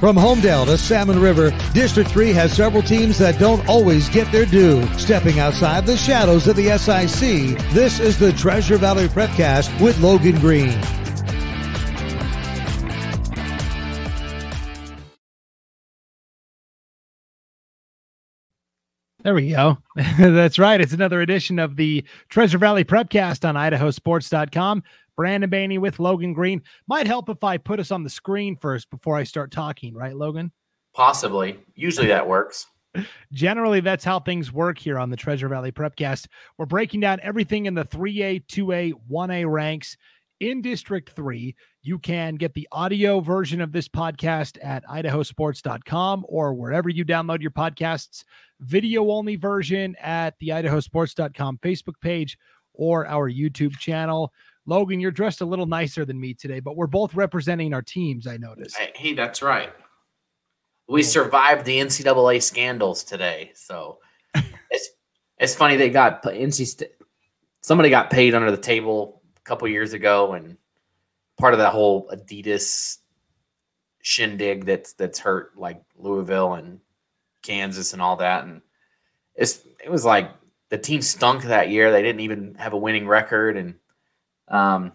From Homedale to Salmon River, District 3 has several teams that don't always get their due. Stepping outside the shadows of the SIC, this is the Treasure Valley Prepcast with Logan Green. There we go. That's right. It's another edition of the Treasure Valley Prepcast on idahosports.com. Brandon Baney with Logan Green. Might help if I put us on the screen first before I start talking, right, Logan? Possibly. Usually that works. Generally, that's how things work here on the Treasure Valley Prepcast. We're breaking down everything in the 3A, 2A, 1A ranks in District 3. You can get the audio version of this podcast at idahosports.com or wherever you download your podcasts, video only version at the idahosports.com Facebook page or our YouTube channel. Logan, you're dressed a little nicer than me today, but we're both representing our teams, I noticed. Hey, that's right. We survived the NCAA scandals today. So it's it's funny they got NC somebody got paid under the table couple years ago and part of that whole Adidas shindig that's that's hurt like Louisville and Kansas and all that and it's it was like the team stunk that year. They didn't even have a winning record and um,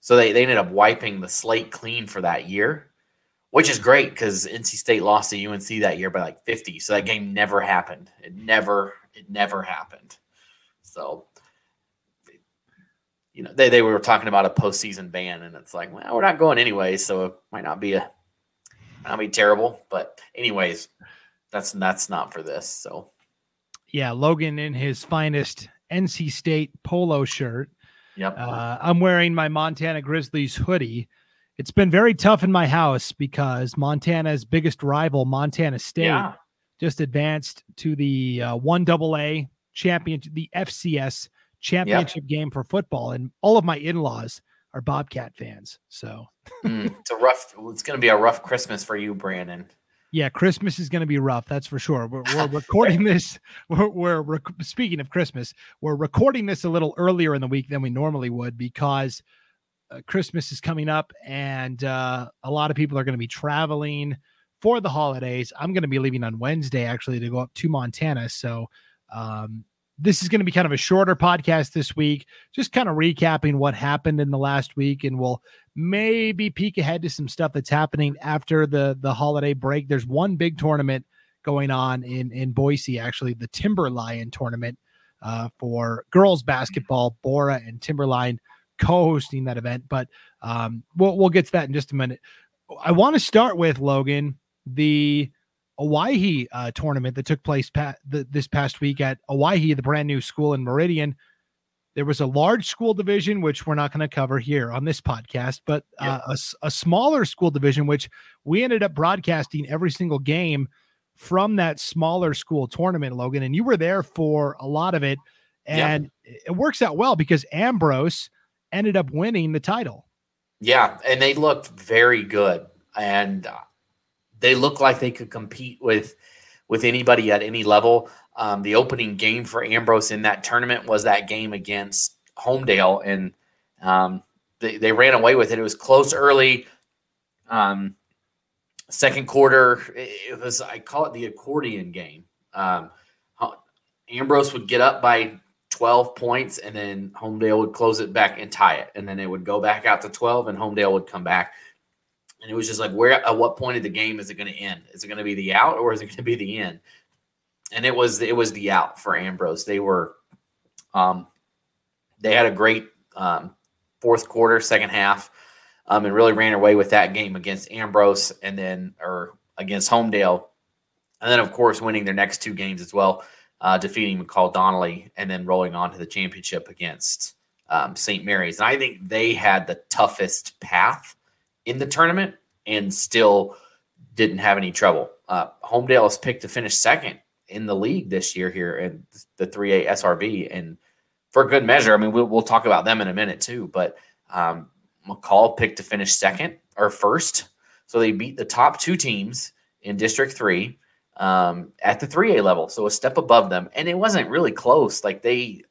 so they, they ended up wiping the slate clean for that year, which is great because NC State lost to UNC that year by like 50. So that game never happened. It never, it never happened. So, you know, they, they were talking about a postseason ban, and it's like, well, we're not going anyway, so it might not be a, not be terrible. But anyways, that's that's not for this. So, yeah, Logan in his finest NC State polo shirt Yep. Uh, I'm wearing my Montana Grizzlies hoodie. It's been very tough in my house because Montana's biggest rival, Montana State, yeah. just advanced to the uh, one double A championship, the FCS championship yep. game for football, and all of my in-laws are Bobcat fans. So mm, it's a rough. It's going to be a rough Christmas for you, Brandon yeah, Christmas is going to be rough. That's for sure. We're, we're recording this. We're, we're rec- speaking of Christmas. We're recording this a little earlier in the week than we normally would because uh, Christmas is coming up, and uh, a lot of people are going to be traveling for the holidays. I'm going to be leaving on Wednesday actually to go up to Montana. So um, this is going to be kind of a shorter podcast this week, just kind of recapping what happened in the last week, and we'll maybe peek ahead to some stuff that's happening after the the holiday break. There's one big tournament going on in in Boise, actually, the Timberline tournament uh, for girls basketball. Borah and Timberline co-hosting that event, but um, we'll we'll get to that in just a minute. I want to start with Logan the Owyhee uh, tournament that took place pa- the, this past week at Owyhee, the brand new school in Meridian. There was a large school division, which we're not going to cover here on this podcast, but uh, a, a, smaller school division, which we ended up broadcasting every single game from that smaller school tournament, Logan. And you were there for a lot of it. And it works out well because Ambrose ended up winning the title. Yeah. And they looked very good. And uh, they look like they could compete with with anybody at any level. Um, the opening game for Ambrose in that tournament was that game against Homedale, and um, they, they ran away with it. It was close early. Um, second quarter, it was I call it the accordion game. Um, Ambrose would get up by 12 points, and then Homedale would close it back and tie it, and then it would go back out to 12, and Homedale would come back and it was just like, where at what point of the game is it going to end? Is it going to be the out or is it going to be the end? And it was it was the out for Ambrose. They were, um, they had a great um, fourth quarter, second half, um, and really ran away with that game against Ambrose and then or against Homedale, and then of course winning their next two games as well, uh, defeating McCall Donnelly and then rolling on to the championship against um, St. Mary's. And I think they had the toughest path in the tournament and still didn't have any trouble. Uh, Homedale is picked to finish second in the league this year here in the 3A SRV. And for good measure, I mean, we'll, we'll talk about them in a minute too, but um, McCall picked to finish second or first. So they beat the top two teams in District 3 um, at the 3A level. So a step above them. And it wasn't really close. Like they,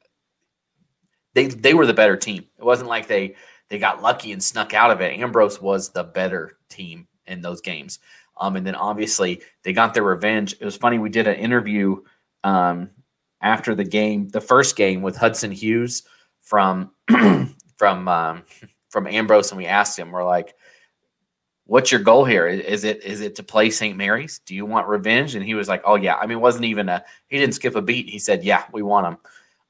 they, they were the better team. It wasn't like they they got lucky and snuck out of it. Ambrose was the better team in those games. Um, and then obviously they got their revenge. It was funny. We did an interview um, after the game, the first game with Hudson Hughes from from um, from Ambrose, and we asked him, we're like, "What's your goal here? Is it is it to play St. Mary's? Do you want revenge?" And he was like, "Oh yeah." I mean, it wasn't even a he didn't skip a beat. He said, "Yeah, we want him."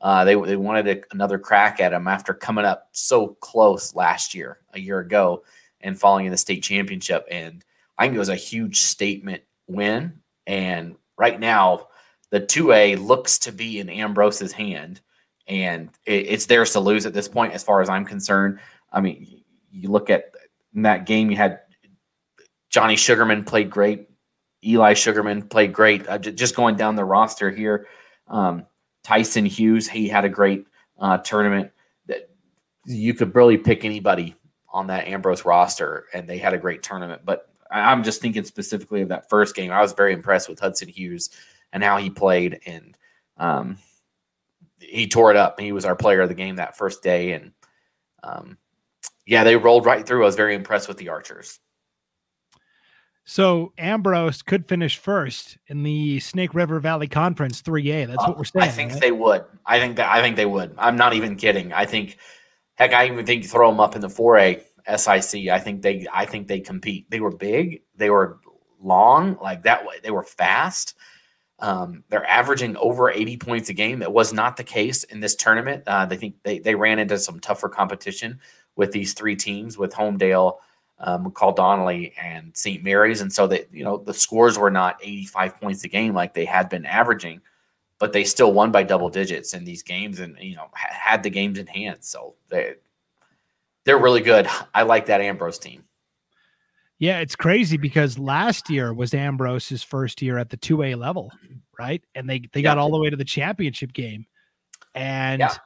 Uh, they they wanted a, another crack at him after coming up so close last year, a year ago, and falling in the state championship. And I think it was a huge statement win. And right now, the 2A looks to be in Ambrose's hand, and it, it's theirs to lose at this point, as far as I'm concerned. I mean, you look at that game, you had Johnny Sugarman played great, Eli Sugarman played great. Uh, just going down the roster here, um, Tyson Hughes, he had a great uh, tournament. That you could really pick anybody on that Ambrose roster, and they had a great tournament. But I'm just thinking specifically of that first game. I was very impressed with Hudson Hughes and how he played, and um, he tore it up. He was our player of the game that first day, and um, yeah, they rolled right through. I was very impressed with the Archers. So Ambrose could finish first in the Snake River Valley Conference 3A. That's what we're saying. I think right? they would. I think that I think they would. I'm not even kidding. I think heck, I even think you throw them up in the 4A SIC. I think they I think they compete. They were big, they were long, like that way. They were fast. Um, they're averaging over 80 points a game. That was not the case in this tournament. Uh, they think they, they ran into some tougher competition with these three teams with Homedale, um, McCall Donnelly, and St. Mary's. And so that, you know, the scores were not 85 points a game like they had been averaging, but they still won by double digits in these games and, you know, ha- had the games in hand. So they, they're really good. I like that Ambrose team. Yeah, it's crazy because last year was Ambrose's first year at the 2A level, right? And they they got all the way to the championship game. And yeah.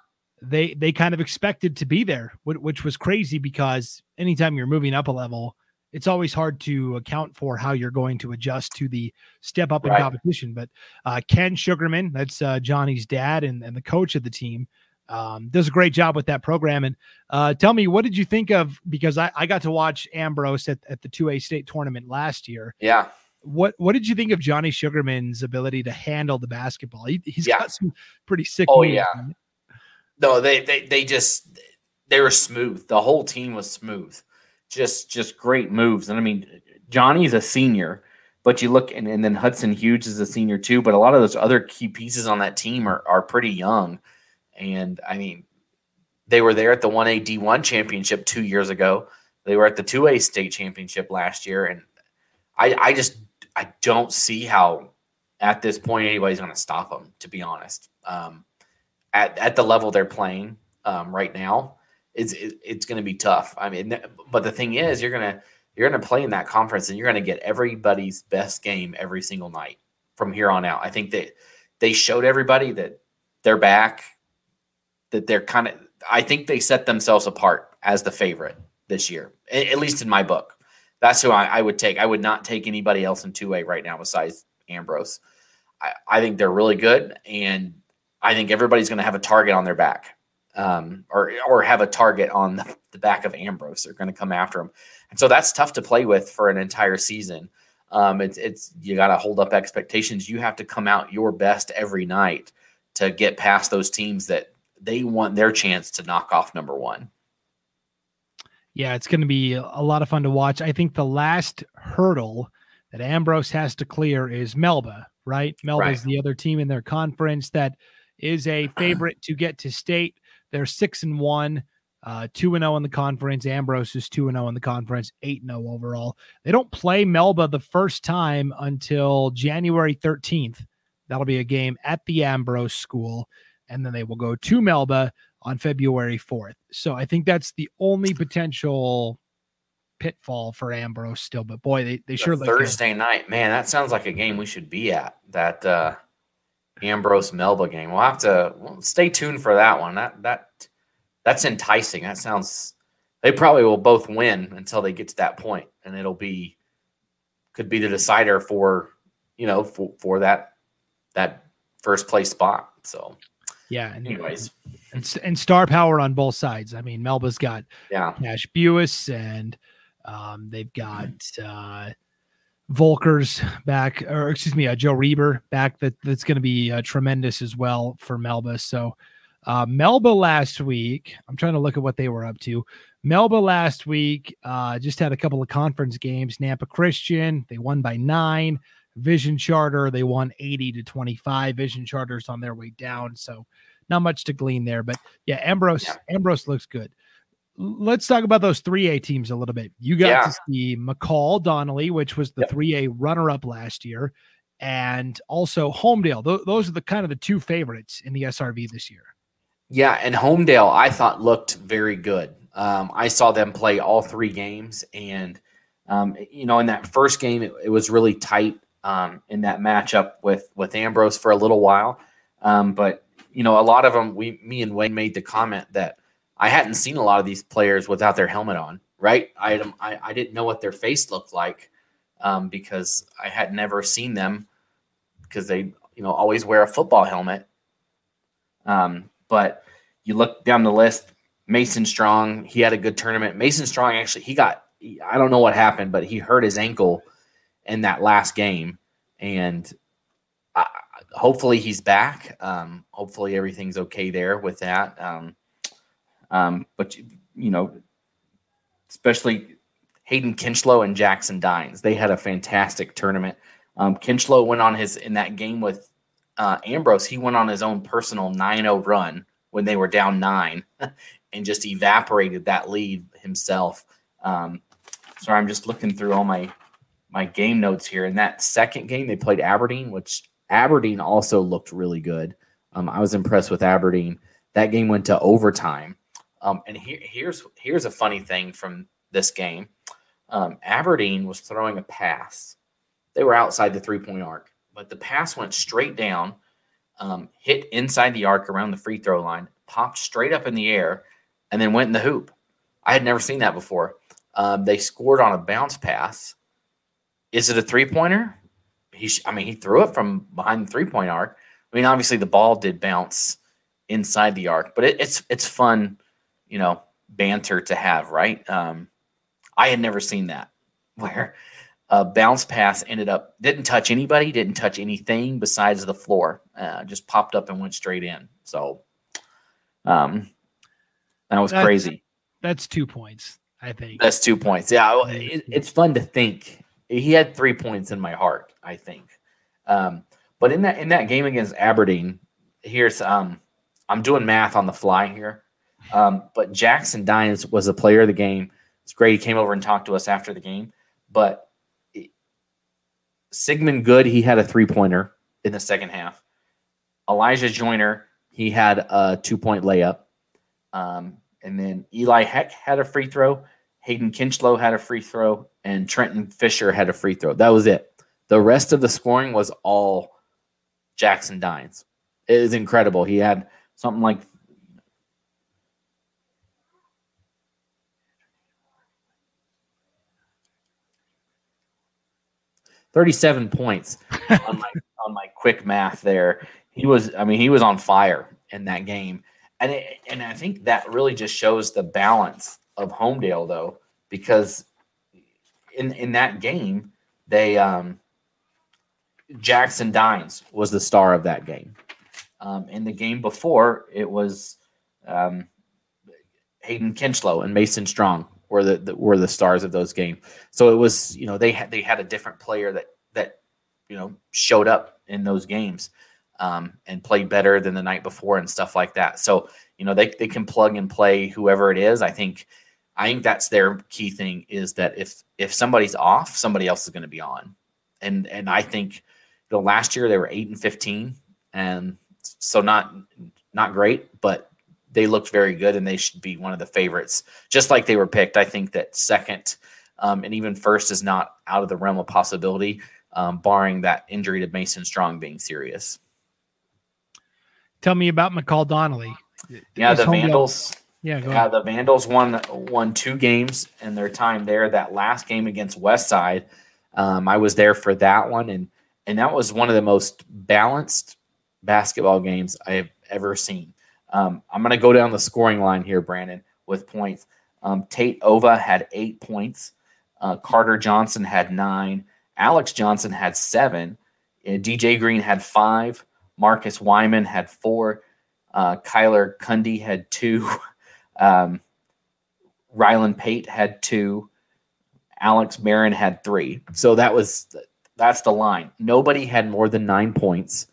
They they kind of expected to be there, which was crazy because anytime you're moving up a level, it's always hard to account for how you're going to adjust to the step up in right. competition. But uh, Ken Sugarman, that's uh, Johnny's dad and, and the coach of the team, um, does a great job with that program. And uh, tell me, what did you think of? Because I, I got to watch Ambrose at, at the 2A state tournament last year. Yeah. What what did you think of Johnny Sugarman's ability to handle the basketball? He, has yeah. got some pretty sick. Oh yeah. No, they they they just they were smooth. The whole team was smooth. Just just great moves. And I mean, Johnny's a senior, but you look and, and then Hudson Hughes is a senior too. But a lot of those other key pieces on that team are are pretty young. And I mean, they were there at the 1A D1 championship two years ago. They were at the 2A state championship last year. And I, I just I don't see how at this point anybody's going to stop them, to be honest. Um, at, at the level they're playing um, right now, it's it, it's going to be tough. I mean, but the thing is, you're gonna you're gonna play in that conference, and you're gonna get everybody's best game every single night from here on out. I think that they showed everybody that they're back that they're kind of I think they set themselves apart as the favorite this year, at least in my book. That's who I, I would take. I would not take anybody else in 2A right now besides Ambrose. I, I think they're really good, and I think everybody's going to have a target on their back, um, or or have a target on the, the back of Ambrose. They're going to come after him, and so that's tough to play with for an entire season. Um, it's it's you got to hold up expectations. You have to come out your best every night to get past those teams that they want their chance to knock off number one. Yeah, it's going to be a lot of fun to watch. I think the last hurdle that Ambrose has to clear is Melba, right? Melba right. is the other team in their conference that is a favorite to get to state. They're six and one, uh, two and zero oh in the conference. Ambrose is two and zero oh in the conference, eight and zero oh overall. They don't play Melba the first time until January thirteenth. That'll be a game at the Ambrose School and then they will go to Melba on February 4th. So I think that's the only potential pitfall for Ambrose still. But boy, they, they sure Thursday night, man, that sounds like a game we should be at. That uh Ambrose Melba game. We'll have to well, stay tuned for that one. That that that's enticing. That sounds they probably will both win until they get to that point, and it'll be could be the decider for you know for, for that that first place spot. So yeah. And, Anyways, and, and star power on both sides. I mean, Melba's got yeah Cash Buis and um, they've got uh, Volker's back, or excuse me, uh, Joe Reber back. That that's going to be uh, tremendous as well for Melba. So uh, Melba last week, I'm trying to look at what they were up to. Melba last week uh, just had a couple of conference games. Nampa Christian, they won by nine. Vision Charter, they won 80 to 25. Vision Charter's on their way down, so not much to glean there. But yeah, Ambrose yeah. Ambrose looks good let's talk about those 3A teams a little bit. You got yeah. to see McCall Donnelly, which was the yep. 3A runner up last year, and also Homedale. Th- those are the kind of the two favorites in the SRV this year. Yeah, and Homedale I thought looked very good. Um, I saw them play all three games, and um, you know, in that first game, it, it was really tight um, in that matchup with with Ambrose for a little while. Um, but you know, a lot of them, we, me and Wayne made the comment that I hadn't seen a lot of these players without their helmet on, right? I I, I didn't know what their face looked like um, because I had never seen them because they you know always wear a football helmet. Um, but you look down the list, Mason Strong, he had a good tournament. Mason Strong actually he got I don't know what happened, but he hurt his ankle in that last game, and I, hopefully he's back. Um, hopefully everything's okay there with that. Um, um, but you know, especially Hayden Kinchlow and Jackson Dines, they had a fantastic tournament. Um, Kinchlow went on his in that game with uh, Ambrose. He went on his own personal 9-0 run when they were down nine, and just evaporated that lead himself. Um, sorry, I'm just looking through all my my game notes here. In that second game, they played Aberdeen, which Aberdeen also looked really good. Um, I was impressed with Aberdeen. That game went to overtime, um, and here, here's here's a funny thing from this game. Um, Aberdeen was throwing a pass. They were outside the three point arc, but the pass went straight down, um, hit inside the arc around the free throw line, popped straight up in the air, and then went in the hoop. I had never seen that before. Um, they scored on a bounce pass. Is it a three pointer? He, I mean, he threw it from behind the three point arc. I mean, obviously the ball did bounce inside the arc, but it, it's it's fun you know, banter to have, right? Um, I had never seen that where a bounce pass ended up didn't touch anybody, didn't touch anything besides the floor, uh, just popped up and went straight in. So, um, that was that's, crazy. That's two points, I think. That's two points. Yeah, it, it's fun to think. He had three points in my heart, I think. Um, but in that in that game against Aberdeen, here's um, I'm doing math on the fly here. Um, but Jackson Dines was a player of the game. It's great. He came over and talked to us after the game. But Sigmund Good, he had a three pointer in the second half. Elijah Joyner, he had a two point layup. Um, and then Eli Heck had a free throw. Hayden Kinchlow had a free throw. And Trenton Fisher had a free throw. That was it. The rest of the scoring was all Jackson Dines. It is incredible. He had something like 37 points on my on my quick math there. He was I mean he was on fire in that game. And it, and I think that really just shows the balance of Homedale though because in in that game they um Jackson Dines was the star of that game. Um, in the game before, it was um, Hayden Kinchlow and Mason Strong were the, the, were the stars of those games. So it was you know they had they had a different player that that you know showed up in those games um, and played better than the night before and stuff like that. So you know they they can plug and play whoever it is. I think I think that's their key thing is that if if somebody's off, somebody else is going to be on. And and I think you know last year they were eight and fifteen, and so not not great, but they looked very good and they should be one of the favorites, just like they were picked. I think that second um, and even first is not out of the realm of possibility, um, barring that injury to Mason Strong being serious. Tell me about McCall Donnelly. Yeah, the Vandals. Yeah, yeah, the Vandals won won two games in their time there. That last game against Westside, um, I was there for that one, and and that was one of the most balanced basketball games I have ever seen. Um, I'm going to go down the scoring line here, Brandon, with points. Um, Tate Ova had eight points. Uh, Carter Johnson had nine. Alex Johnson had seven. DJ Green had five. Marcus Wyman had four. Uh, Kyler Cundy had two. Um, Rylan Pate had two. Alex Marin had three. So that was that's the line. Nobody had more than nine points.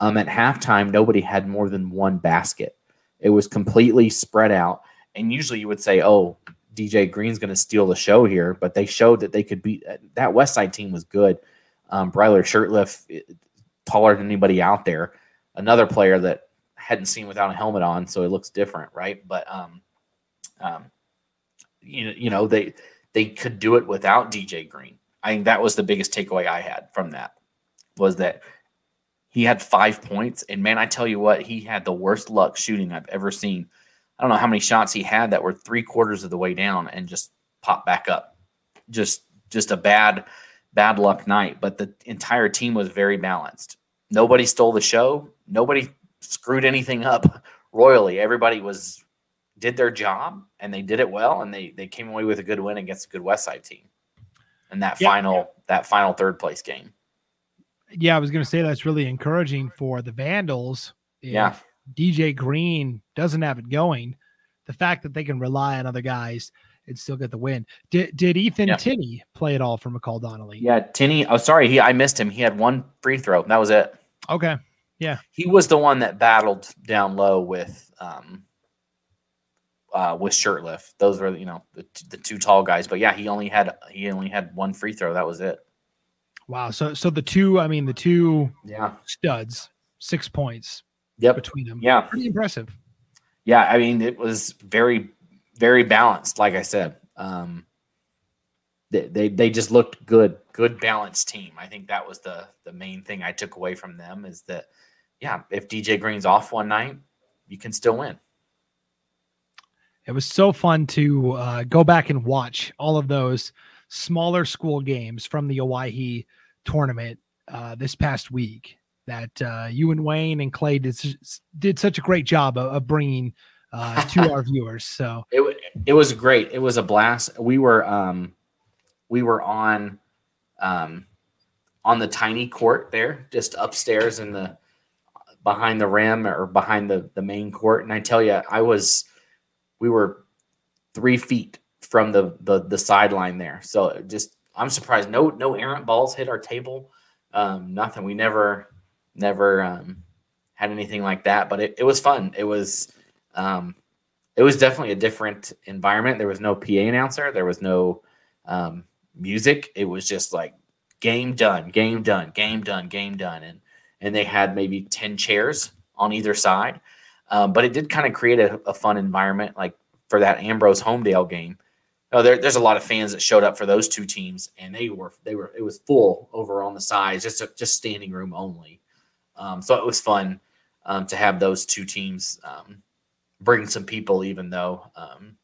Um, at halftime, nobody had more than one basket. It was completely spread out. And usually you would say, oh, DJ Green's going to steal the show here, but they showed that they could beat that West Side team was good. Um, Bryler Shirtliff, taller than anybody out there. Another player that hadn't seen without a helmet on, so it looks different, right? But um, um, you know, you know they they could do it without DJ Green. I think that was the biggest takeaway I had from that was that he had five points, and man, I tell you what, he had the worst luck shooting I've ever seen. I don't know how many shots he had that were three quarters of the way down and just popped back up. Just just a bad bad luck night. But the entire team was very balanced. Nobody stole the show. Nobody screwed anything up royally. Everybody was did their job and they did it well and they they came away with a good win against a good West Side team. And that yeah, final yeah. that final third place game. Yeah, I was going to say that's really encouraging for the Vandals. yeah. DJ Green doesn't have it going, the fact that they can rely on other guys and still get the win. Did did Ethan yeah. Tinney play at all for McCall Donnelly? Yeah, Tinney. Oh, sorry, he I missed him. He had one free throw. That was it. Okay. Yeah. He was the one that battled down low with um uh, with Shirtliff. Those were you know the, the two tall guys. But yeah, he only had he only had one free throw. That was it. Wow. So so the two, I mean the two yeah studs, six points. Yep. Between them. Yeah. Pretty impressive. Yeah, I mean it was very very balanced. Like I said, um, they, they they just looked good, good balanced team. I think that was the the main thing I took away from them is that yeah, if DJ Green's off one night, you can still win. It was so fun to uh, go back and watch all of those smaller school games from the Owyhee tournament uh, this past week that uh, you and Wayne and Clay did, did such a great job of, of bringing uh, to our viewers. So it, it was great. It was a blast. We were um, we were on um, on the tiny court there, just upstairs in the behind the rim or behind the the main court. And I tell you, I was we were three feet from the the, the sideline there. So just I'm surprised no no errant balls hit our table. Um, nothing. We never never um, had anything like that. But it, it was fun. It was um, it was definitely a different environment. There was no PA announcer. There was no um, music. It was just like game done, game done, game done, game done, and and they had maybe ten chairs on either side. Um, but it did kind of create a, a, fun environment, like for that Ambrose Homedale game. Oh, there, there's a lot of fans that showed up for those two teams, and they were they were it was full over on the sides, just just standing room only. Um, so it was fun um, to have those two teams um, bring some people, even though um,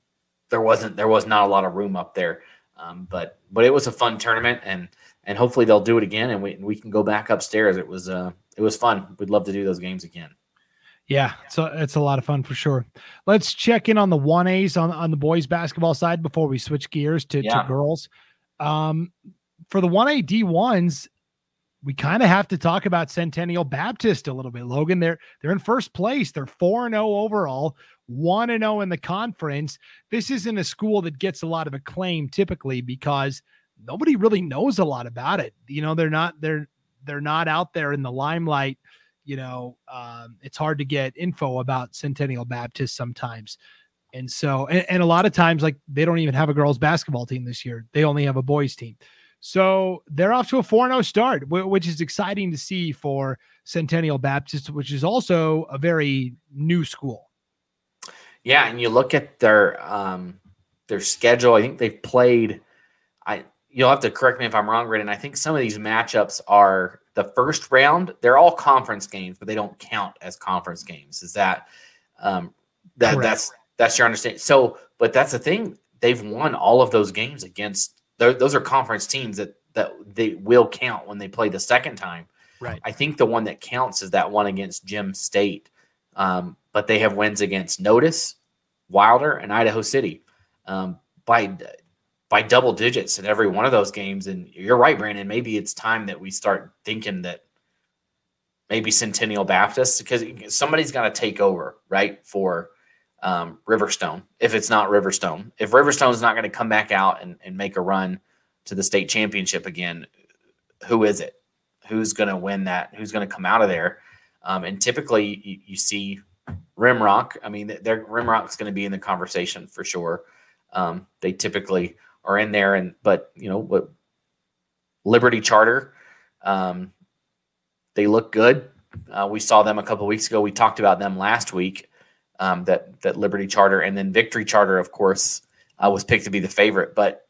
there wasn't there was not a lot of room up there. Um, but but it was a fun tournament, and and hopefully they'll do it again, and we we can go back upstairs. It was uh it was fun. We'd love to do those games again. Yeah, so it's a lot of fun for sure. Let's check in on the one A's on on the boys basketball side before we switch gears to, yeah. to girls. Um, for the one A D ones, we kind of have to talk about Centennial Baptist a little bit. Logan, they're they're in first place. They're four and zero oh overall, one and zero oh in the conference. This isn't a school that gets a lot of acclaim typically because nobody really knows a lot about it. You know, they're not they're they're not out there in the limelight you know, um, it's hard to get info about Centennial Baptist sometimes. And so, and, and, a lot of times, like they don't even have a girls basketball team this year, they only have a boys team. So they're off to a 4 0 start, which is exciting to see for Centennial Baptist, which is also a very new school. Yeah. And you look at their, um, their schedule, I think they've played, I, you'll have to correct me if I'm wrong, Brandon. I think some of these matchups are the first round. They're all conference games, but they don't count as conference games. Is that um, that Correct. that's that's your understanding? So, but that's the thing. They've won all of those games against those are conference teams that that they will count when they play the second time. Right. I think the one that counts is that one against Gem State. Um, but they have wins against Notus, Wilder, and Idaho City. Um, by by double digits in every one of those games. And you're right, Brandon. Maybe it's time that we start thinking that maybe Centennial Baptist because somebody's got to take over, right? For um, Riverstone, if it's not Riverstone, if Riverstone's not going to come back out and, and make a run to the state championship again, who is it? Who's going to win that? Who's going to come out of there? Um, and typically, you, you, see Rimrock. I mean, their Rimrock's going to be in the conversation for sure. Um, they typically are in there, and but you know what? Liberty Charter, um, they look good. Uh, we saw them a couple weeks ago. We talked about them last week. Um, that that Liberty Charter and then Victory Charter, of course, uh, was picked to be the favorite. But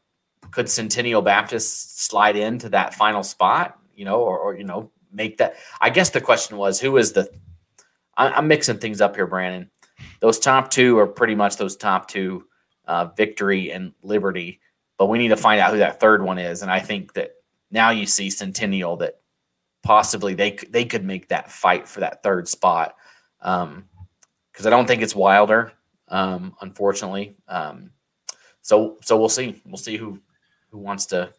could Centennial Baptist slide into that final spot? You know, or, or you know, make that. I guess the question was, who is the? I, I'm mixing things up here, Brandon. Those top two are pretty much those top two, uh, Victory and Liberty. But we need to find out who that third one is. And I think that now you see Centennial that possibly they they could make that fight for that third spot. Um, because I don't think it's Wilder, um, unfortunately. Um, so so we'll see. We'll see who who wants to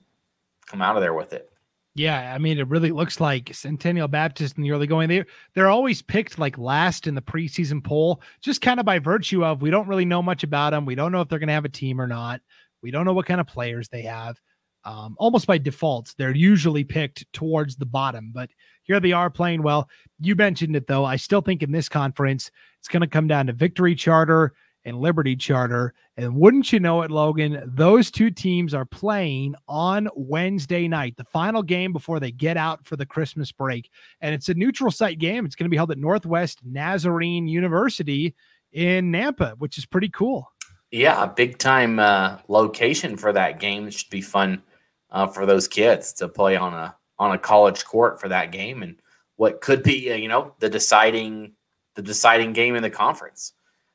come out of there with it. Yeah, I mean, it really looks like Centennial Baptist in the early going. They they're always picked like last in the preseason poll, just kind of by virtue of we don't really know much about them. We don't know if they're going to have a team or not. We don't know what kind of players they have um, almost by default, they're usually picked towards the bottom, but here they are playing well. You mentioned it though. I still think in this conference, it's going to come down to Victory Charter and Liberty Charter. And wouldn't you know it, Logan, those two teams are playing on Wednesday night, the final game before they get out for the Christmas break. And it's a neutral site game. It's going to be held at Northwest Nazarene University in Nampa, which is pretty cool. Yeah, a big time uh, location for that game. It should be fun uh, for those kids to play on a on a college court for that game and what could be uh, you know the deciding the deciding game in the conference.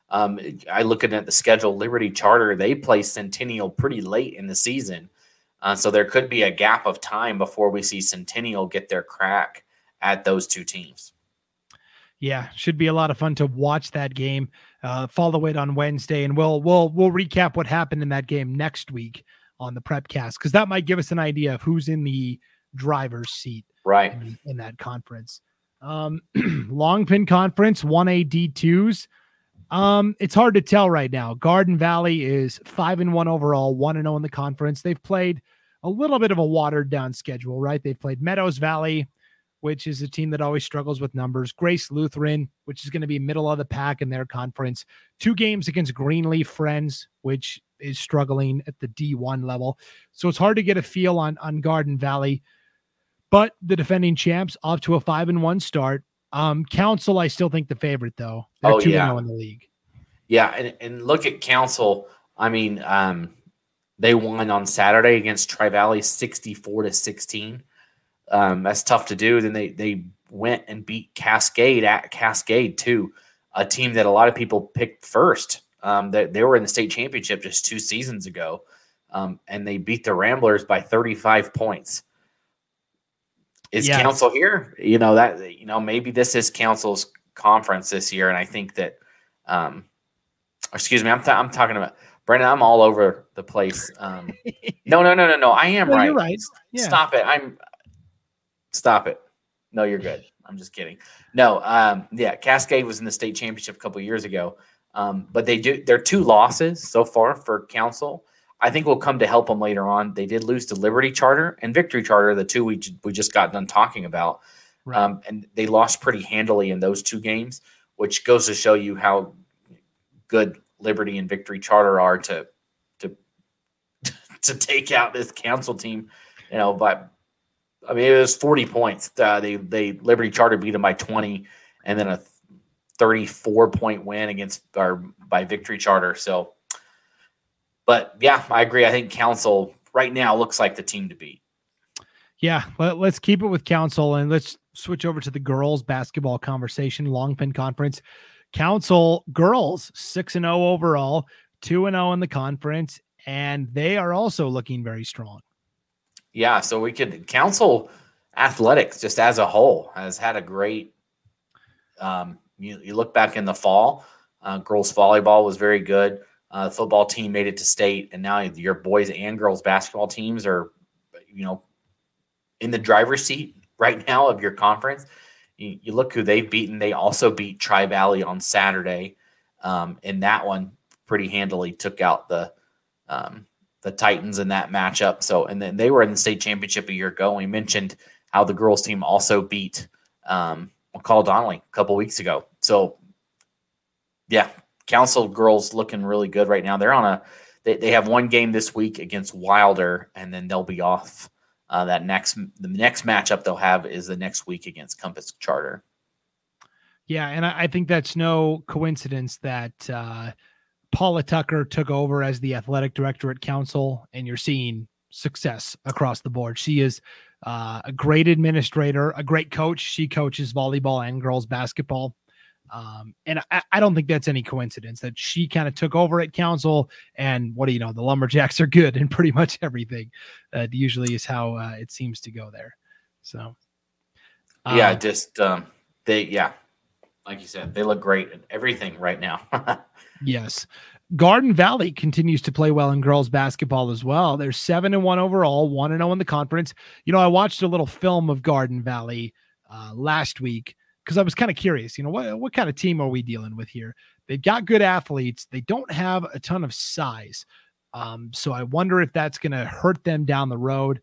Um, I looking at the schedule, Liberty Charter they play Centennial pretty late in the season, uh, so there could be a gap of time before we see Centennial get their crack at those two teams. Yeah, should be a lot of fun to watch that game. Uh, follow it on Wednesday, and we'll we'll we'll recap what happened in that game next week on the prepcast because that might give us an idea of who's in the driver's seat right in, in that conference. Um, long pin conference, 1A D2s. Um, it's hard to tell right now. Garden Valley is five and one overall, one and zero oh in the conference. They've played a little bit of a watered down schedule, right? They've played Meadows Valley, which is a team that always struggles with numbers. Grace Lutheran, which is going to be middle of the pack in their conference. Two games against Greenleaf Friends, which is struggling at the D1 level. So it's hard to get a feel on on Garden Valley. But the defending champs off to a five and one start. Um, Council, I still think the favorite though. They're oh, two yeah. In the league. Yeah, and, and look at Council. I mean, um, they won on Saturday against Tri Valley 64 to 16. Um, that's tough to do. Then they they went and beat Cascade at Cascade too, a team that a lot of people picked first um, they, they were in the state championship just two seasons ago, um, and they beat the Ramblers by 35 points. Is yes. Council here? You know that you know maybe this is Council's conference this year, and I think that. Um, excuse me, I'm th- I'm talking about Brandon. I'm all over the place. Um, no, no, no, no, no. I am well, right. right. Yeah. Stop it. I'm. Stop it. No, you're good. I'm just kidding. No, um, yeah, Cascade was in the state championship a couple years ago, um, but they do their two losses so far for Council. I think will come to help them later on. They did lose to Liberty Charter and Victory Charter, the two we we just got done talking about, right. um, and they lost pretty handily in those two games, which goes to show you how good Liberty and Victory Charter are to to to take out this Council team. You know, but I mean it was forty points. Uh, they they Liberty Charter beat them by twenty, and then a 34 point win against our by Victory Charter. So, but yeah, I agree. I think Council right now looks like the team to beat. Yeah, let, us keep it with Council and let's switch over to the girls basketball conversation, long pin conference. Council girls 6 and 0 overall, 2 and 0 in the conference and they are also looking very strong. Yeah, so we could Council athletics just as a whole has had a great um, you, you look back in the fall, uh, girls volleyball was very good. uh, football team made it to state, and now your boys and girls basketball teams are, you know, in the driver's seat right now of your conference. You, you look who they've beaten. They also beat Tri Valley on Saturday, um, and that one pretty handily took out the um, the Titans in that matchup. So, and then they were in the state championship a year ago. We mentioned how the girls team also beat um, McCall Donnelly a couple weeks ago. So, yeah, Council girls looking really good right now. They're on a they, they have one game this week against Wilder, and then they'll be off. Uh, that next the next matchup they'll have is the next week against Compass Charter. Yeah, and I, I think that's no coincidence that uh, Paula Tucker took over as the athletic director at Council, and you're seeing success across the board. She is uh, a great administrator, a great coach. She coaches volleyball and girls basketball. Um, and I, I, don't think that's any coincidence that she kind of took over at council. And what do you know? The Lumberjacks are good in pretty much everything. Uh, usually is how uh, it seems to go there. So, um, yeah, just um, they, yeah, like you said, they look great at everything right now. yes. Garden Valley continues to play well in girls basketball as well. They're seven and one overall, one and zero oh in the conference. You know, I watched a little film of Garden Valley uh, last week because I was kind of curious, you know, what, what kind of team are we dealing with here? They've got good athletes. They don't have a ton of size. Um, so I wonder if that's going to hurt them down the road.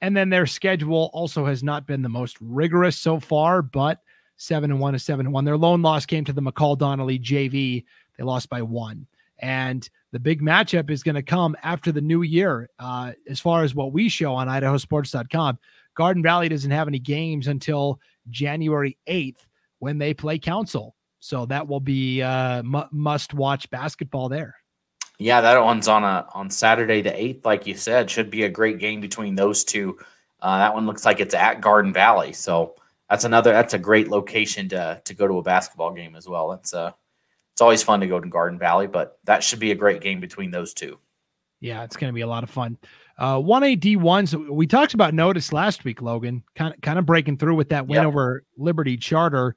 And then their schedule also has not been the most rigorous so far, but seven and one is seven and one. Their lone loss came to the McCall Donnelly JV. They lost by one. And the big matchup is going to come after the new year. Uh, as far as what we show on idahosports.com, Garden Valley doesn't have any games until January 8th when they play Council. So that will be uh, m- must watch basketball there. Yeah, that one's on a on Saturday the 8th, like you said. Should be a great game between those two. Uh, that one looks like it's at Garden Valley. So that's another that's a great location to to go to a basketball game as well. It's uh it's always fun to go to Garden Valley, but that should be a great game between those two. Yeah, it's going to be a lot of fun. Uh, one A D ones. We talked about Notus last week, Logan. Kind of kind of breaking through with that win yep. over Liberty Charter,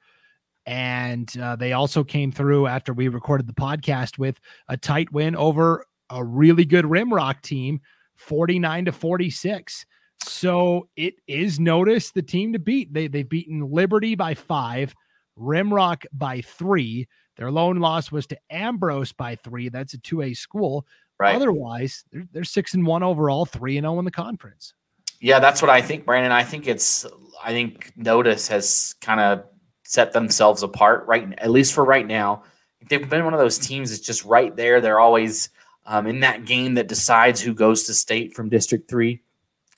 and uh, they also came through after we recorded the podcast with a tight win over a really good Rimrock team, forty nine to forty six. So it is Notus the team to beat. They they've beaten Liberty by five, Rimrock by three. Their lone loss was to Ambrose by three. That's a two A school. Right. Otherwise, they're, they're six and one overall, three and zero oh in the conference. Yeah, that's what I think, Brandon. I think it's. I think Notus has kind of set themselves apart, right? At least for right now. They've been one of those teams that's just right there. They're always um, in that game that decides who goes to state from District Three,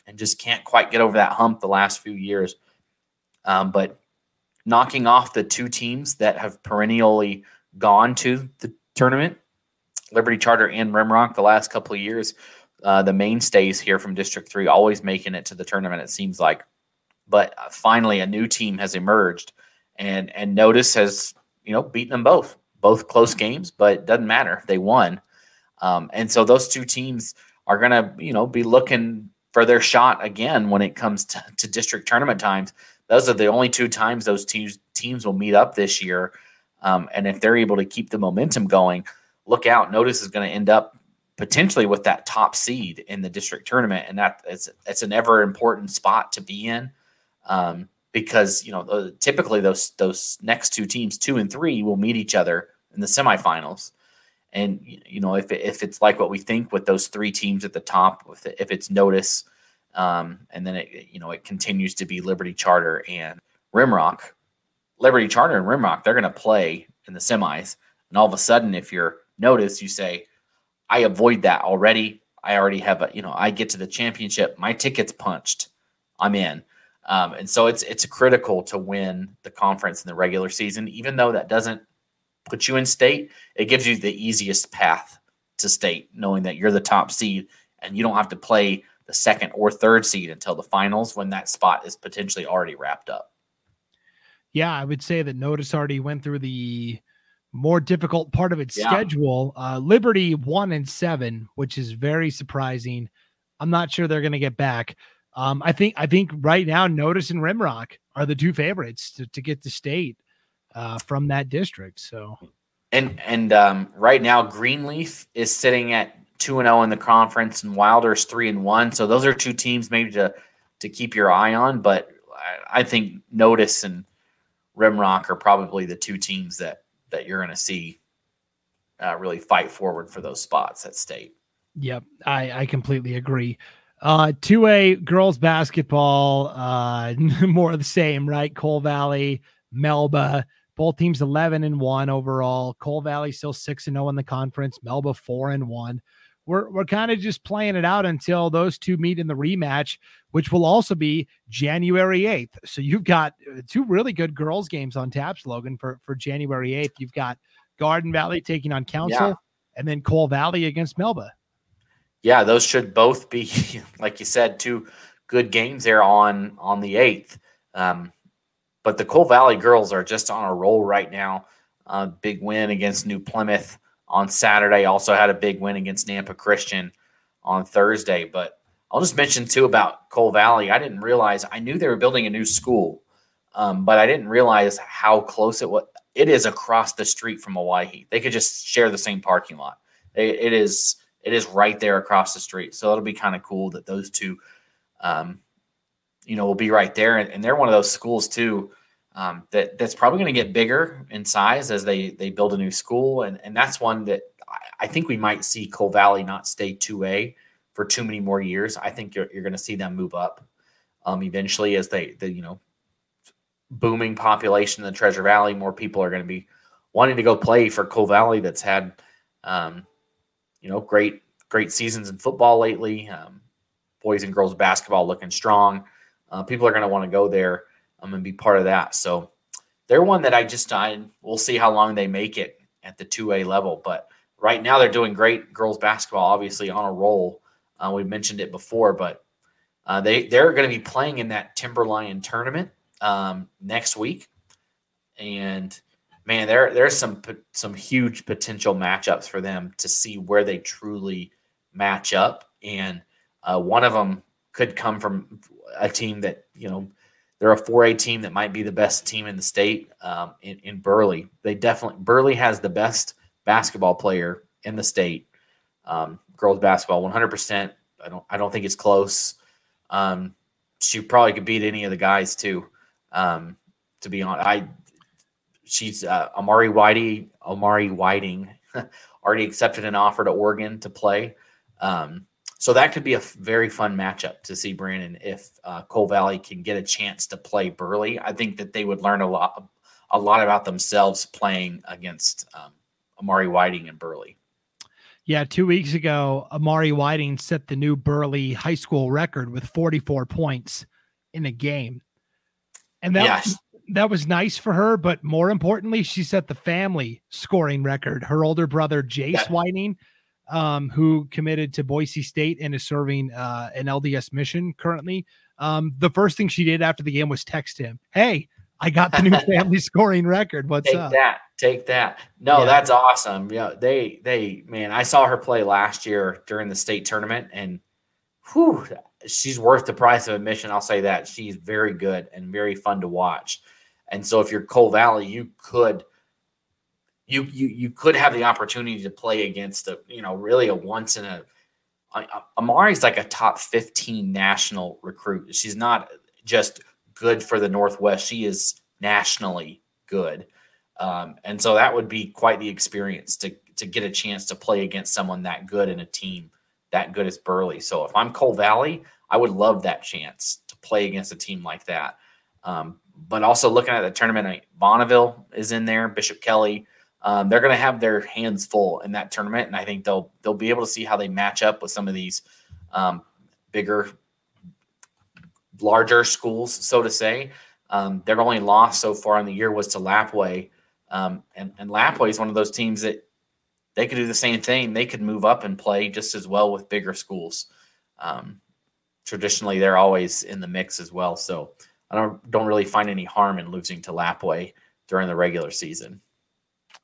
and just can't quite get over that hump the last few years. Um, but knocking off the two teams that have perennially gone to the tournament Liberty Charter and Rimrock the last couple of years. Uh, the mainstays here from District 3 always making it to the tournament, it seems like. But uh, finally, a new team has emerged, and and Notus has you know beaten them both, both close games, but it doesn't matter. They won, um, and so those two teams are going to you know be looking for their shot again when it comes to, to district tournament times. Those are the only two times those teams teams will meet up this year, um, and if they're able to keep the momentum going look out. Notus is going to end up potentially with that top seed in the district tournament, and that it's it's an ever important spot to be in. Um, because you know typically those those next two teams, two and three, will meet each other in the semifinals. And you know if if it's like what we think with those three teams at the top, if it's Notus, um, and then it you know it continues to be Liberty Charter and Rimrock. Liberty Charter and Rimrock, they're going to play in the semis, and all of a sudden, if you're Notus, you say, I avoid that already. I already have a, you know, I get to the championship, my ticket's punched, I'm in. Um, and so it's it's critical to win the conference in the regular season, even though that doesn't put you in state. It gives you the easiest path to state, knowing that you're the top seed and you don't have to play the second or third seed until the finals when that spot is potentially already wrapped up. Yeah, I would say that Notus already went through the more difficult part of its yeah. schedule. Uh, Liberty one and seven, which is very surprising. I'm not sure they're going to get back. Um, I think I think right now Notus and Rimrock are the two favorites to, to get to state uh, from that district. So And and um, right now, Greenleaf is sitting at two and zero oh in the conference, and Wilder's three and one. So those are two teams maybe to to keep your eye on. But I, I think Notus and Rimrock are probably the two teams that that you're going to see uh, really fight forward for those spots at state. Yep, I I completely agree. Uh, 2A girls basketball, uh, more of the same, right? Cole Valley, Melba, both teams 11 and 1 overall. Cole Valley still 6 and 0 in the conference, Melba 4 and 1. We're, we're kind of just playing it out until those two meet in the rematch, which will also be January 8th. So you've got uh, two really good girls games on tap, Logan, for, for January 8th. You've got Garden Valley taking on Council yeah. and then Cole Valley against Melba yeah, those should both be, like you said, two good games there on on the eighth. Um, but the Cole Valley girls are just on a roll right now. Uh, big win against New Plymouth on Saturday. Also had a big win against Nampa Christian on Thursday. But I'll just mention too about Cole Valley. I didn't realize I knew they were building a new school, um, but I didn't realize how close it was. It is across the street from Owyhee. They could just share the same parking lot. it, it is it is right there across the street. So it'll be kind of cool that those two, um, you know, will be right there. And, and they're one of those schools too um, that that's probably going to get bigger in size as they they build a new school. And and that's one that I, think we might see Cole Valley not stay two A for too many more years. I think you're you're going to see them move up um, eventually as they the you know booming population in the Treasure Valley. More people are going to be wanting to go play for Cole Valley. That's had um, you know, great great seasons in football lately. Um, boys and girls basketball looking strong. Uh, people are going to want to go there um, and be part of that. So they're one that I just I we'll see how long they make it at the two A level. But right now they're doing great. Girls basketball obviously on a roll. Uh, we mentioned it before, but uh, they they're going to be playing in that Timberline tournament um, next week, and man, there there's some some huge potential matchups for them to see where they truly match up, and uh, one of them could come from a team that you know they're a 4A team that might be the best team in the state um, in, in Burley. They definitely Burley has the best basketball player in the state, um, girls basketball, 100. percent I don't I don't think it's close. Um, she probably could beat any of the guys too. Um, to be honest, I she's uh, Amari Whitey, Amari Whiting already accepted an offer to Oregon to play. Um, so that could be a very fun matchup to see Brandon if uh, Cole Valley can get a chance to play Burley. I think that they would learn a lot, a lot about themselves playing against um, Amari Whiting and Burley. Yeah, two weeks ago, Amari Whiting set the new Burley high school record with 44 points in a game, and that yes that was nice for her, but more importantly, she set the family scoring record. Her older brother Jace yeah. Whiting, um, who committed to Boise State and is serving uh, an LDS mission currently. Um, the first thing she did after the game was text him, "Hey, I got the new family scoring record. What's take up?" That, take that. No, yeah. that's awesome. Yeah, they, they, man, I saw her play last year during the state tournament, and whew, she's worth the price of admission. I'll say that she's very good and very fun to watch. And so if you're Cole Valley, you could you you you could have the opportunity to play against a you know really a once in a Amari's like a top 15 national recruit. She's not just good for the Northwest. She is nationally good. Um, and so that would be quite the experience to to get a chance to play against someone that good in a team that good as Burley. So if I'm Cole Valley, I would love that chance to play against a team like that. Um, but also looking at the tournament, Bonneville is in there, Bishop Kelly. Um, they're going to have their hands full in that tournament, and I think they'll they'll be able to see how they match up with some of these um, bigger, larger schools, so to say. Um, their only loss so far in the year was to Lapwai, um, and and Lapwai is one of those teams that they could do the same thing. They could move up and play just as well with bigger schools. Um, traditionally, they're always in the mix as well. So I don't don't really find any harm in losing to Lapwai during the regular season.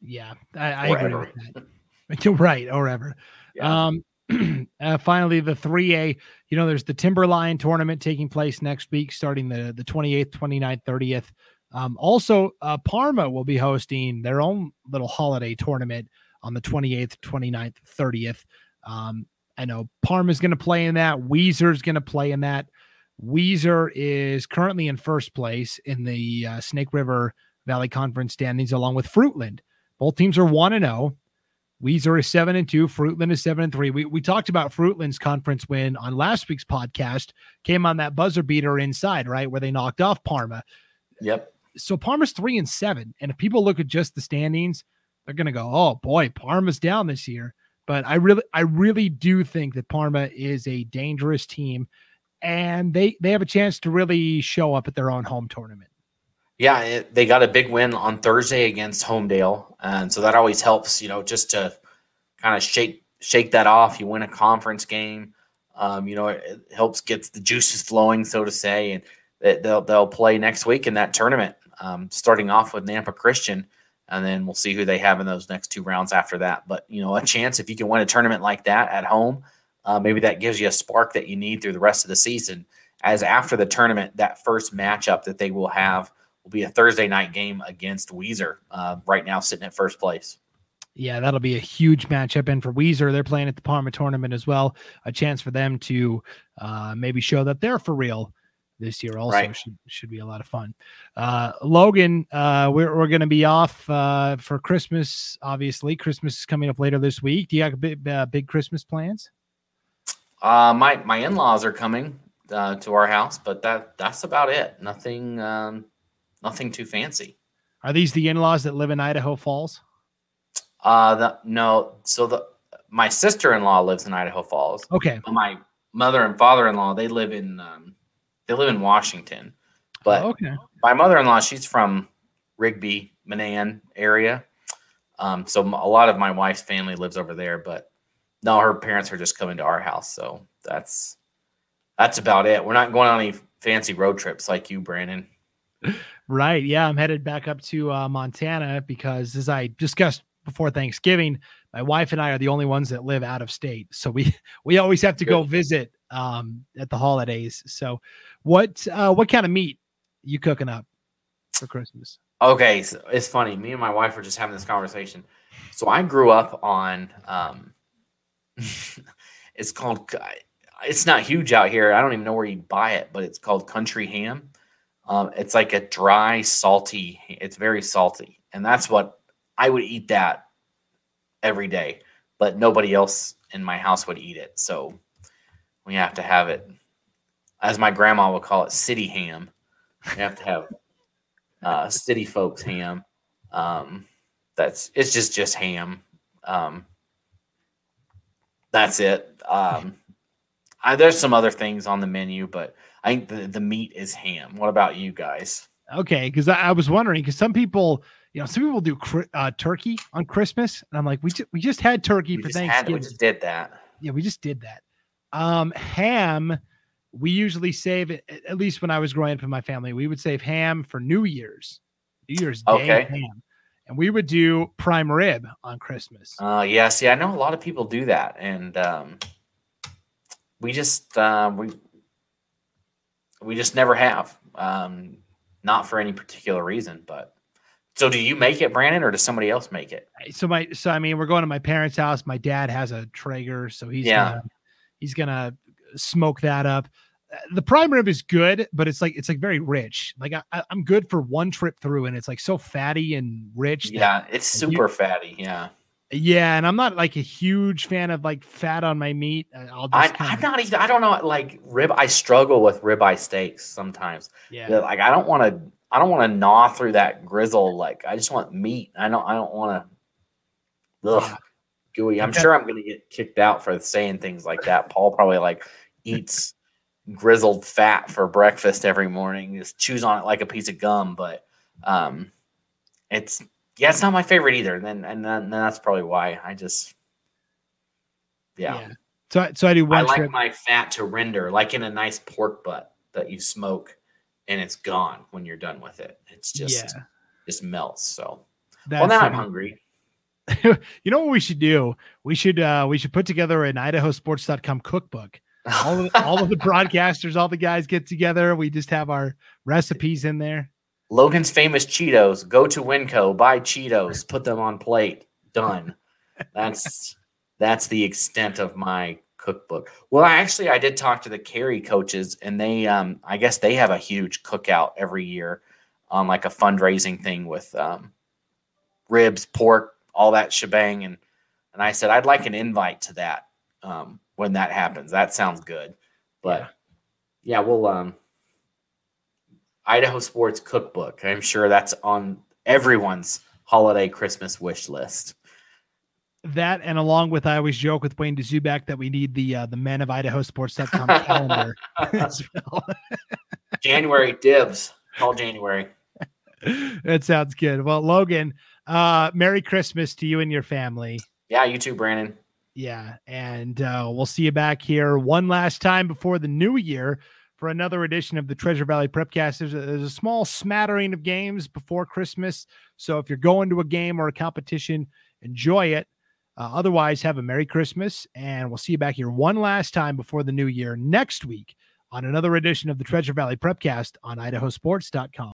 Yeah, I, I agree ever. with that. You're right, or ever. Yeah. Um, uh, finally, the 3A, you know, there's the Timberline tournament taking place next week, starting the, the 28th, 29th, 30th. Um, also, uh, Parma will be hosting their own little holiday tournament on the 28th, 29th, 30th. Um, I know Parma's going to play in that. Weiser's going to play in that. Weiser is currently in first place in the uh, Snake River Valley Conference standings, along with Fruitland. Both teams are 1 and 0. Weiser is 7 and 2. Fruitland is 7 and 3. We, we talked about Fruitland's conference win on last week's podcast, came on that buzzer beater inside, right? Where they knocked off Parma. Yep. So Parma's 3 and 7. And if people look at just the standings, they're going to go, oh boy, Parma's down this year. But I really, I really do think that Parma is a dangerous team and they they have a chance to really show up at their own home tournament. Yeah, it, they got a big win on Thursday against Homedale, and so that always helps. You know, just to kind of shake shake that off. You win a conference game. Um, you know, it, it, helps gets the juices flowing, so to say, and they'll they'll play next week in that tournament. Um, starting off with Nampa Christian, and then we'll see who they have in those next two rounds after that. But you know, a chance if you can win a tournament like that at home, uh, maybe that gives you a spark that you need through the rest of the season. As after the tournament, that first matchup that they will have will be a Thursday night game against Weiser. Uh, right now, sitting at first place. Yeah, that'll be a huge matchup. And for Weiser, they're playing at the Parma tournament as well. A chance for them to uh, maybe show that they're for real this year. Also, right. should should be a lot of fun. Uh, Logan, uh, we're we're going to be off uh, for Christmas. Obviously, Christmas is coming up later this week. Do you have big uh, big Christmas plans? Uh, my my in laws are coming uh, to our house, but that that's about it. Nothing um, nothing too fancy. Are these the in laws that live in Idaho Falls? Uh, the, no. So the my sister in law lives in Idaho Falls. Okay. My mother and father in law they live in um, they live in Washington, but oh, okay. My mother in law she's from Rigby, Menan area. Um, so a lot of my wife's family lives over there, but no, her parents are just coming to our house. So that's that's about it. We're not going on any fancy road trips like you, Brandon. Right. Yeah, I'm headed back up to uh, Montana because, as I discussed before Thanksgiving, my wife and I are the only ones that live out of state, so we we always have to go visit um, at the holidays. So, what uh, what kind of meat you cooking up for Christmas? Okay, so it's funny. Me and my wife were just having this conversation. So I grew up on um, it's called. It's not huge out here. I don't even know where you buy it, but it's called country ham. Um, it's like a dry, salty. It's very salty, and that's what I would eat that every day. But nobody else in my house would eat it, so we have to have it, as my grandma would call it, city ham. We have to have uh, city folks ham. Um, that's it's just just ham. Um, that's it. Um, I, there's some other things on the menu, but I think the, the meat is ham. What about you guys? Okay, because I, I, was wondering because some people, you know, some people do uh, turkey on Christmas, and I'm like, we just we just had turkey we for Thanksgiving. Had, we just did that. Yeah, we just did that. Um, ham, we usually save it. At least when I was growing up in my family, we would save ham for New Year's. New Year's Day okay. ham and we would do prime rib on Christmas. Uh, yeah, see, I know a lot of people do that, and um, we just uh, we we just never have, um, not for any particular reason. But so, do you make it, Brandon, or does somebody else make it? So my so I mean, we're going to my parents' house. My dad has a Traeger, so he's yeah. gonna, he's gonna smoke that up the prime rib is good, but it's like it's like very rich. Like I, am good for one trip through, and it's like so fatty and rich. Yeah, it's super you, fatty. Yeah, yeah, and I'm not like a huge fan of like fat on my meat. Uh, I'll just I, am not even. I don't know. Like rib, I struggle with ribeye steaks sometimes. Yeah, like I don't want to. I don't want to gnaw through that grizzle. Like I just want meat. I don't. I don't want to. Ugh, yeah. gooey. I'm okay. sure I'm going to get kicked out for saying things like that. Paul probably like eats grizzled fat for breakfast every morning. Just chews on it like a piece of gum. But um, it's yeah, it's not my favorite either. And then and then, that's probably why I just yeah. yeah. So so I do one. I like my fat to render, like in a nice pork butt that you smoke, and it's gone when you're done with it. It's just yeah. just melts. So that's well, now I'm hungry. you know what we should do? We should uh we should put together an IdahoSports.com cookbook all of, all of the broadcasters, all the guys get together. We just have our recipes in there. Logan's famous Cheetos. Go to Winco, buy Cheetos, put them on plate. Done. That's that's the extent of my cookbook. Well, actually, I did talk to the Carey coaches, and they, um, I guess they have a huge cookout every year on like a fundraising thing with um, ribs, pork, all that shebang, and and I said I'd like an invite to that um, when that happens. That sounds good, but yeah, yeah we'll um, Idaho Sports Cookbook. I'm sure that's on everyone's holiday Christmas wish list that and along with I always joke with Wayne Dzubak that we need the uh, the men of Idaho Sports.com calendar as well. January dibs. Call January. that sounds good. Well, Logan, uh, Merry Christmas to you and your family. Yeah, you too, Brandon. Yeah, and uh, we'll see you back here one last time before the new year for another edition of the Treasure Valley Prepcast. There's a, there's a small smattering of games before Christmas, so if you're going to a game or a competition, enjoy it. Uh, otherwise, have a Merry Christmas, and we'll see you back here one last time before the new year next week on another edition of the Treasure Valley Prepcast on idahosports.com.